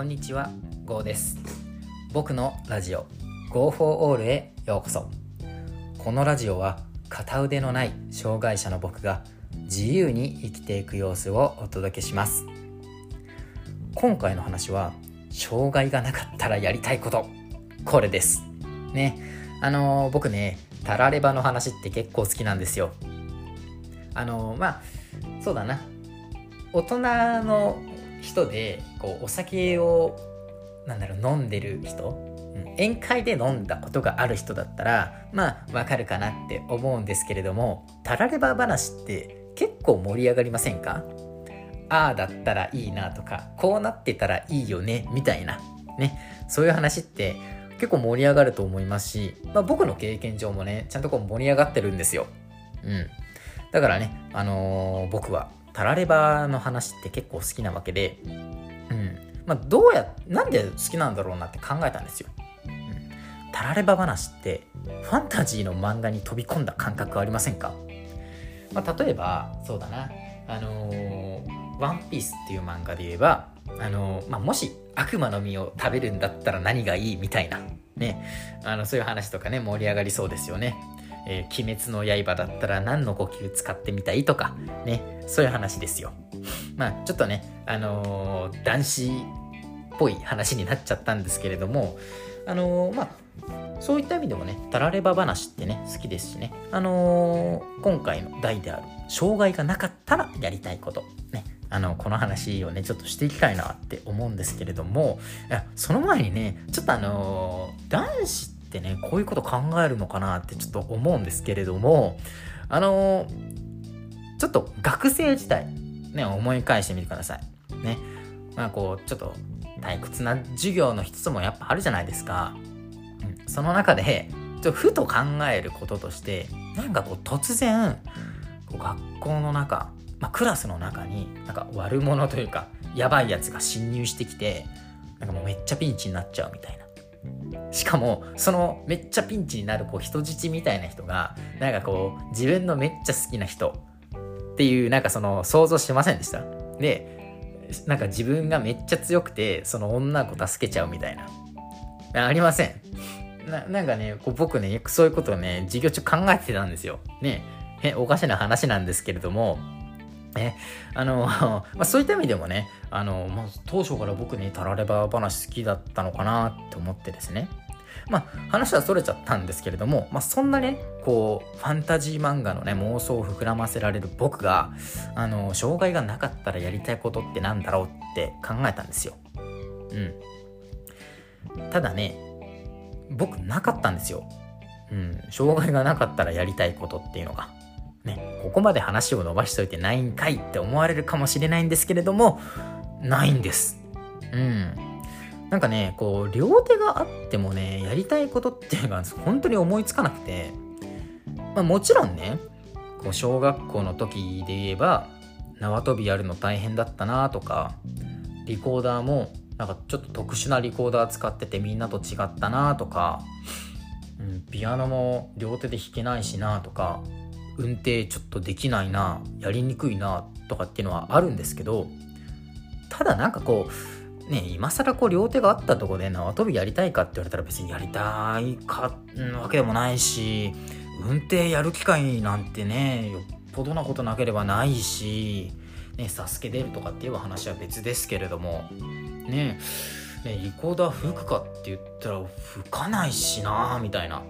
こんにちは、ゴーです。僕のラジオ Go for All へようこそ。このラジオは片腕のない障害者の僕が自由に生きていく様子をお届けします。今回の話は障害がなかったらやりたいことこれです。ね、あのー僕ね、タラレバの話って結構好きなんですよ。あのーまあそうだな大人の人でこうお酒をなんだろう飲んでる人、うん宴会で飲んだことがある人だったらまあわかるかなって思うんですけれどもタラレバ話って結構盛り上がりませんか？ああだったらいいなとかこうなってたらいいよねみたいな。ね。そういう話って結構盛り上がると思いますし、まあ、僕の経験上もねちゃんとこう盛り上がってるんですよ。うん。だからね、あのー僕はタラレバの話って結構好きなわけで、うん。まあ、どうや、なんで好きなんだろうなって考えたんですよ。うん。タラレバ話って、ファンタジーの漫画に飛び込んだ感覚ありませんか？まあ、例えば、そうだな、あのーワンピースっていう漫画で言えば、あのーまあ、もし悪魔の実を食べるんだったら何がいい？みたいな、ね、あの、そういう話とかね、盛り上がりそうですよね。えー鬼滅の刃だったら何の呼吸使ってみたいとか、ね、そういう話ですよ。まあ、ちょっとね、あのー男子っぽい話になっちゃったんですけれども、あのーまあ、そういった意味でもね、タラレバ話ってね、好きですしね、あの今回の題である、障害がなかったらやりたいこと、ね、あの、この話をね、ちょっとしていきたいなって思うんですけれども、いや、その前にね、ちょっとあの男子ってってね、こういうこと考えるのかなってちょっと思うんですけれども、あのーちょっと学生時代、ね、思い返してみてください。ね。まあこう、ちょっと退屈な授業の一つもやっぱあるじゃないですか。うん、その中で、ちょふと考えることとして、なんかこう突然、こう学校の中、まあクラスの中に、なんか悪者というか、やばいやつが侵入してきて、なんかもうめっちゃピンチになっちゃうみたいな。しかも、そのめっちゃピンチになるこう人質みたいな人が、なんかこう、自分のめっちゃ好きな人っていう、なんかその想像してませんでした？で、なんか自分がめっちゃ強くて、その女の子助けちゃうみたいな。ありません。なんかね、こう僕ね、よくそういうことをね、授業中考えてたんですよ。ね、おかしな話なんですけれども、え、あの、まあ、そういった意味でもね、あの、まあ、当初から僕ね、タラレバ話好きだったのかなって思ってですね。まあ、話はそれちゃったんですけれども、まあ、そんなね、こう、ファンタジー漫画のね、妄想を膨らませられる僕が、あの、障害がなかったらやりたいことってなんだろうって考えたんですよ。うん。ただね、僕なかったんですよ。うん。障害がなかったらやりたいことっていうのが。ね、ここまで話を伸ばしといてないんかいって思われるかもしれないんですけれども、ないんです。うん。なんかね、こう、両手があってもね、やりたいことっていうのが本当に思いつかなくて、まあもちろんね、こう小学校の時で言えば、縄跳びやるの大変だったなとか、リコーダーもなんかちょっと特殊なリコーダー使っててみんなと違ったなとか、うん、ピアノも両手で弾けないしなとか、運転ちょっとできないな、やりにくいなとかっていうのはあるんですけど、ただなんかこう、ね、今更こう両手があったとこで縄跳びやりたいかって言われたら別にやりたいかわけでもないし運転やる機会なんてねよっぽどなことなければないし、ね、サスケ出るとかっていう話は別ですけれどもねねリコーダー吹くかって言ったら吹かないしなみたいな。っ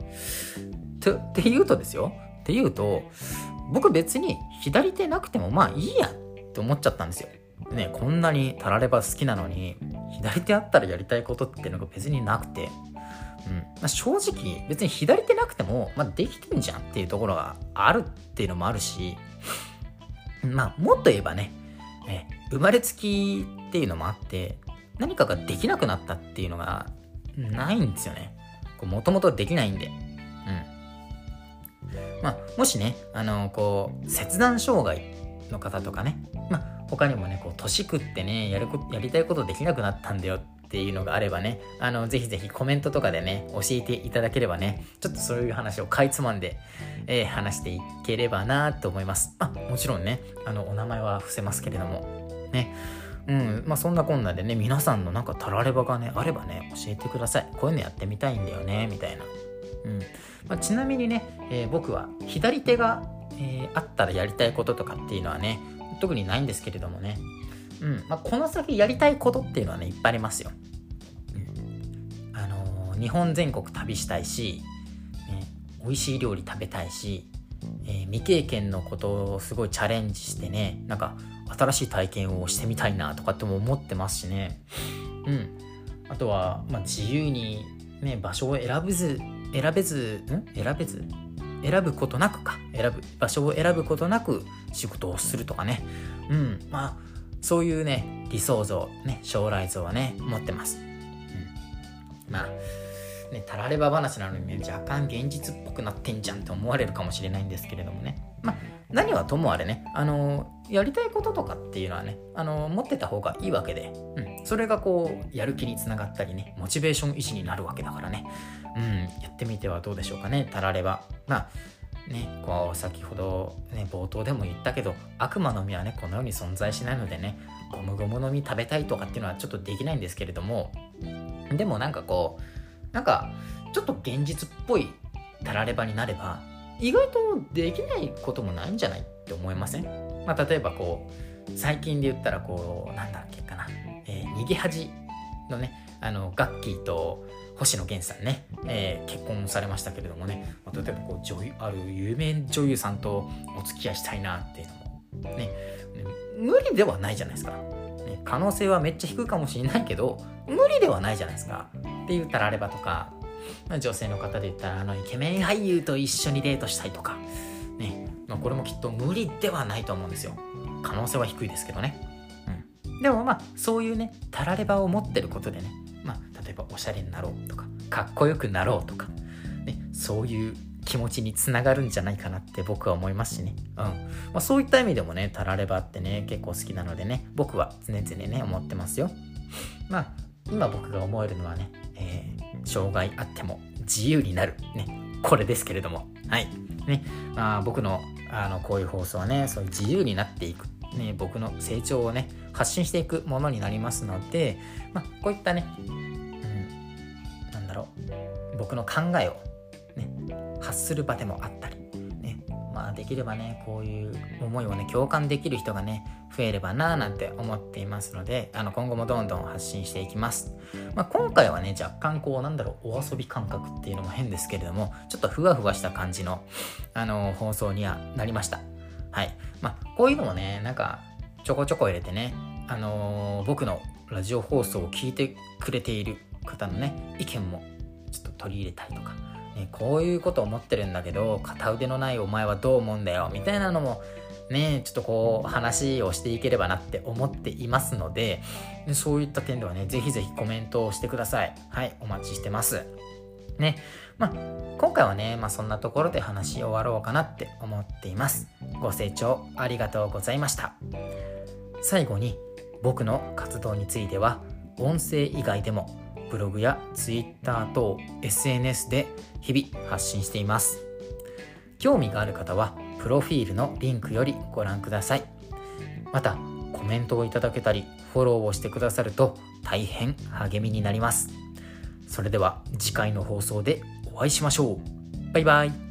てって言うとですよって言うと僕別に左手なくてもまあいいやって思っちゃったんですよ。ね、こんなにタラレバ好きなのに左手あったらやりたいことっていうのが別になくて、うん。まあ、正直別に左手なくても、まあ、できてんじゃんっていうところがあるっていうのもあるしまあもっと言えばねえ生まれつきっていうのもあって何かができなくなったっていうのがないんですよね。もともとできないんで。まあもしねあのこう切断障害の方とかねまあ他にもね、こう、年食ってね、やるこ、やりたいことできなくなったんだよっていうのがあればね、あの、ぜひぜひコメントとかでね、教えていただければね、ちょっとそういう話をかいつまんで、えー話していければなと思います。あ、もちろんね、あの、お名前は伏せますけれども、ね。うんまあ、そんなこんなでね皆さんのなんかたらればがねあればね教えてくださいこういうのやってみたいんだよねみたいな、うん。まあ、ちなみにね、えー、僕は左手が、えー、あったらやりたいこととかっていうのはね特にないんですけれどもね、うん。まあ、この先やりたいことっていうのはねいっぱいありますよ、うん。あのー、日本全国旅したいし、ね、美味しい料理食べたいしえー、未経験のことをすごいチャレンジしてねなんか新しい体験をしてみたいなとかっても思ってますしね。うん。あとは、まあ、自由にね場所を選べず選べずん？選べず？選ぶことなくか。選ぶ場所を選ぶことなく仕事をするとかね。うん。まあそういうね理想像ね将来像はね持ってます、うん、まあね、たられば話なのにね、若干現実っぽくなってんじゃんって思われるかもしれないんですけれどもね。まあ、何はともあれね、あのやりたいこととかっていうのはね、あの持ってた方がいいわけで、うん、それがこう、やる気につながったりね、モチベーション維持になるわけだからね、うん、やってみてはどうでしょうかね、たられば。まあ、ね、こう先ほど、ね、冒頭でも言ったけど悪魔の実はねこの世に存在しないのでねゴムゴムの実食べたいとかっていうのはちょっとできないんですけれどもでもなんかこうなんかちょっと現実っぽいたらればになれば意外とできないこともないんじゃないって思いません、まあ、例えばこう最近で言ったらこうなんだっけかな、えー、逃げ恥のねあのガッキーと星野源さんね、えー、結婚されましたけれどもね、まあ、例えばこう女優ある有名女優さんとお付き合いしたいなっていうのもね。無理ではないじゃないですか、ね、可能性はめっちゃ低いかもしれないけど無理ではないじゃないですか。って言ったらあればとか、女性の方で言ったらあのイケメン俳優と一緒にデートしたいとか、ねまあ、これもきっと無理ではないと思うんですよ。可能性は低いですけどね、うん、でもまあそういうねたらればを持ってることでね、例えばおしゃれになろうとかかっこよくなろうとか、ね、そういう気持ちにつながるんじゃないかなって僕は思いますしね。うん。まあ、そういった意味でもね、たらればってね、結構好きなのでね、僕は常々ね、思ってますよ。まあ、今僕が思えるのはね、えー、障害あっても自由になる。ね。これですけれども。はい。ね。まあ、僕の、あの、こういう放送はね、そういう自由になっていく。ね、僕の成長をね、発信していくものになりますので、まあ、こういったね、ろう、僕の考えを、ね、発する場でもあったり、ねまあ、できればねこういう思いをね共感できる人がね増えればなーなんて思っていますのであの今後もどんどん発信していきます、まあ、今回はね若干こうなんだろうお遊び感覚っていうのも変ですけれどもちょっとふわふわした感じの、あの放送にはなりました。はい。まあこういうのもねなんかちょこちょこ入れてねあのー、僕のラジオ放送を聞いてくれている方のね意見もちょっと取り入れたりとか。ね、こういうこと思ってるんだけど片腕のないお前はどう思うんだよ。みたいなのもねちょっとこう話をしていければなって思っていますのでそういった点ではねぜひぜひコメントをしてください。はいお待ちしてます。ねまあ今回はね、まあ、そんなところで話し終わろうかなって思っています。ご清聴ありがとうございました。最後に僕の活動については音声以外でもブログや Twitter 等 SNS で日々発信しています。興味がある方はプロフィールのリンクよりご覧ください。またコメントをいただけたりフォローをしてくださると大変励みになります。それでは次回の放送でお会いしましょう。バイバイ。